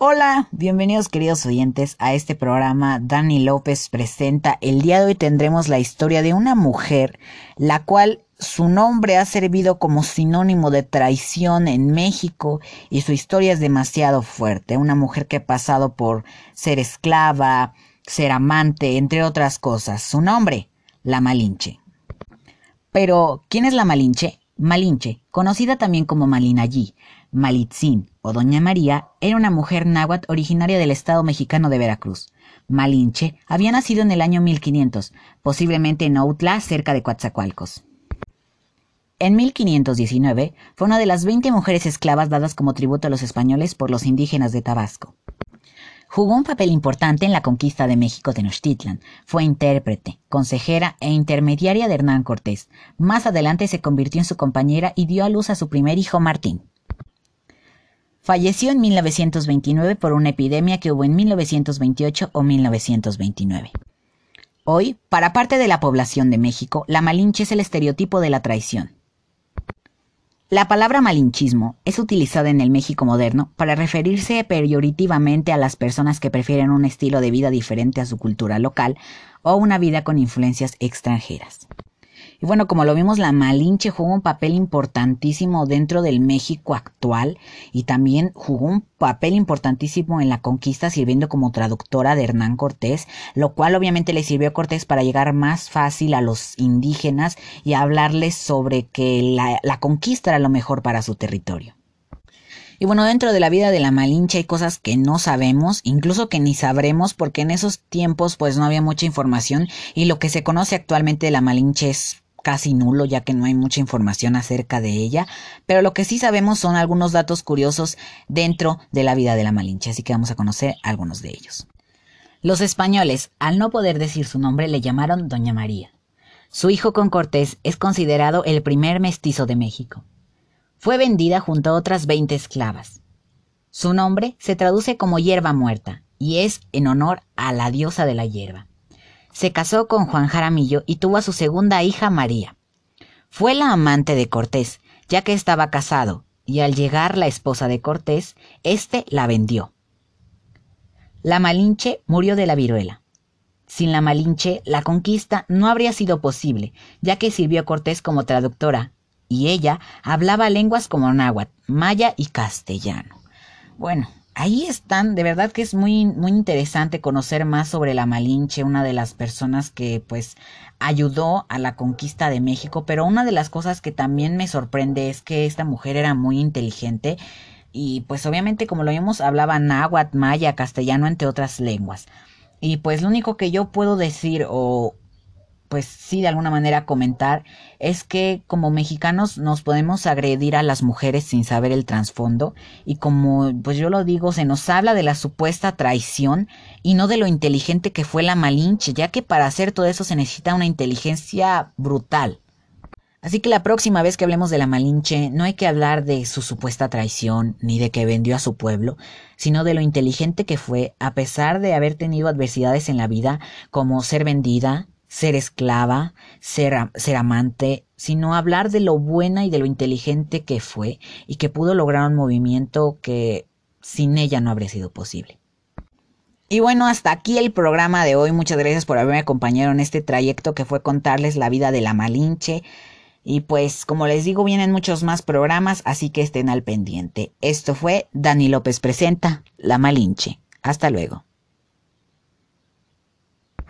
Hola, bienvenidos queridos oyentes a este programa. Dani López presenta. El día de hoy tendremos la historia de una mujer, la cual su nombre ha servido como sinónimo de traición en México y su historia es demasiado fuerte. Una mujer que ha pasado por ser esclava, ser amante, entre otras cosas. Su nombre, la Malinche. Pero, ¿quién es la Malinche? Malinche, conocida también como Malinallí, Malitzin o Doña María, era una mujer náhuatl originaria del estado mexicano de Veracruz. Malinche había nacido en el año 1500, posiblemente en Outla, cerca de Coatzacoalcos. En 1519 fue una de las 20 mujeres esclavas dadas como tributo a los españoles por los indígenas de Tabasco. Jugó un papel importante en la conquista de México Tenochtitlan. Fue intérprete, consejera e intermediaria de Hernán Cortés. Más adelante se convirtió en su compañera y dio a luz a su primer hijo Martín. Falleció en 1929 por una epidemia que hubo en 1928 o 1929. Hoy, para parte de la población de México, la Malinche es el estereotipo de la traición. La palabra malinchismo es utilizada en el México moderno para referirse peyorativamente a las personas que prefieren un estilo de vida diferente a su cultura local o una vida con influencias extranjeras. Y bueno, como lo vimos, la Malinche jugó un papel importantísimo dentro del México actual y también jugó un papel importantísimo en la conquista sirviendo como traductora de Hernán Cortés, lo cual obviamente le sirvió a Cortés para llegar más fácil a los indígenas y hablarles sobre que la, la conquista era lo mejor para su territorio. Y bueno, dentro de la vida de la Malinche hay cosas que no sabemos, incluso que ni sabremos, porque en esos tiempos pues no había mucha información y lo que se conoce actualmente de la Malinche es casi nulo ya que no hay mucha información acerca de ella, pero lo que sí sabemos son algunos datos curiosos dentro de la vida de la Malinche, así que vamos a conocer algunos de ellos. Los españoles, al no poder decir su nombre, le llamaron Doña María. Su hijo con Cortés es considerado el primer mestizo de México. Fue vendida junto a otras 20 esclavas. Su nombre se traduce como hierba muerta y es en honor a la diosa de la hierba. Se casó con Juan Jaramillo y tuvo a su segunda hija María. Fue la amante de Cortés, ya que estaba casado, y al llegar la esposa de Cortés, éste la vendió. La Malinche murió de la viruela. Sin la Malinche, la conquista no habría sido posible, ya que sirvió a Cortés como traductora, y ella hablaba lenguas como náhuatl, maya y castellano. Bueno, ahí están, de verdad que es muy, muy interesante conocer más sobre la Malinche, una de las personas que pues ayudó a la conquista de México, pero una de las cosas que también me sorprende es que esta mujer era muy inteligente y pues obviamente como lo vimos hablaba náhuatl, maya, castellano, entre otras lenguas. Y pues lo único que yo puedo decir o pues sí de alguna manera comentar es que como mexicanos nos podemos agredir a las mujeres sin saber el trasfondo y como pues yo lo digo se nos habla de la supuesta traición y no de lo inteligente que fue la Malinche ya que para hacer todo eso se necesita una inteligencia brutal. Así que la próxima vez que hablemos de la Malinche no hay que hablar de su supuesta traición ni de que vendió a su pueblo, sino de lo inteligente que fue a pesar de haber tenido adversidades en la vida como ser vendida, ser esclava, ser, ser, amante, sino hablar de lo buena y de lo inteligente que fue y que pudo lograr un movimiento que sin ella no habría sido posible. Y bueno, hasta aquí el programa de hoy. Muchas gracias por haberme acompañado en este trayecto que fue contarles la vida de la Malinche. Y pues, como les digo, vienen muchos más programas, así que estén al pendiente. Esto fue Dani López Presenta, La Malinche. Hasta luego.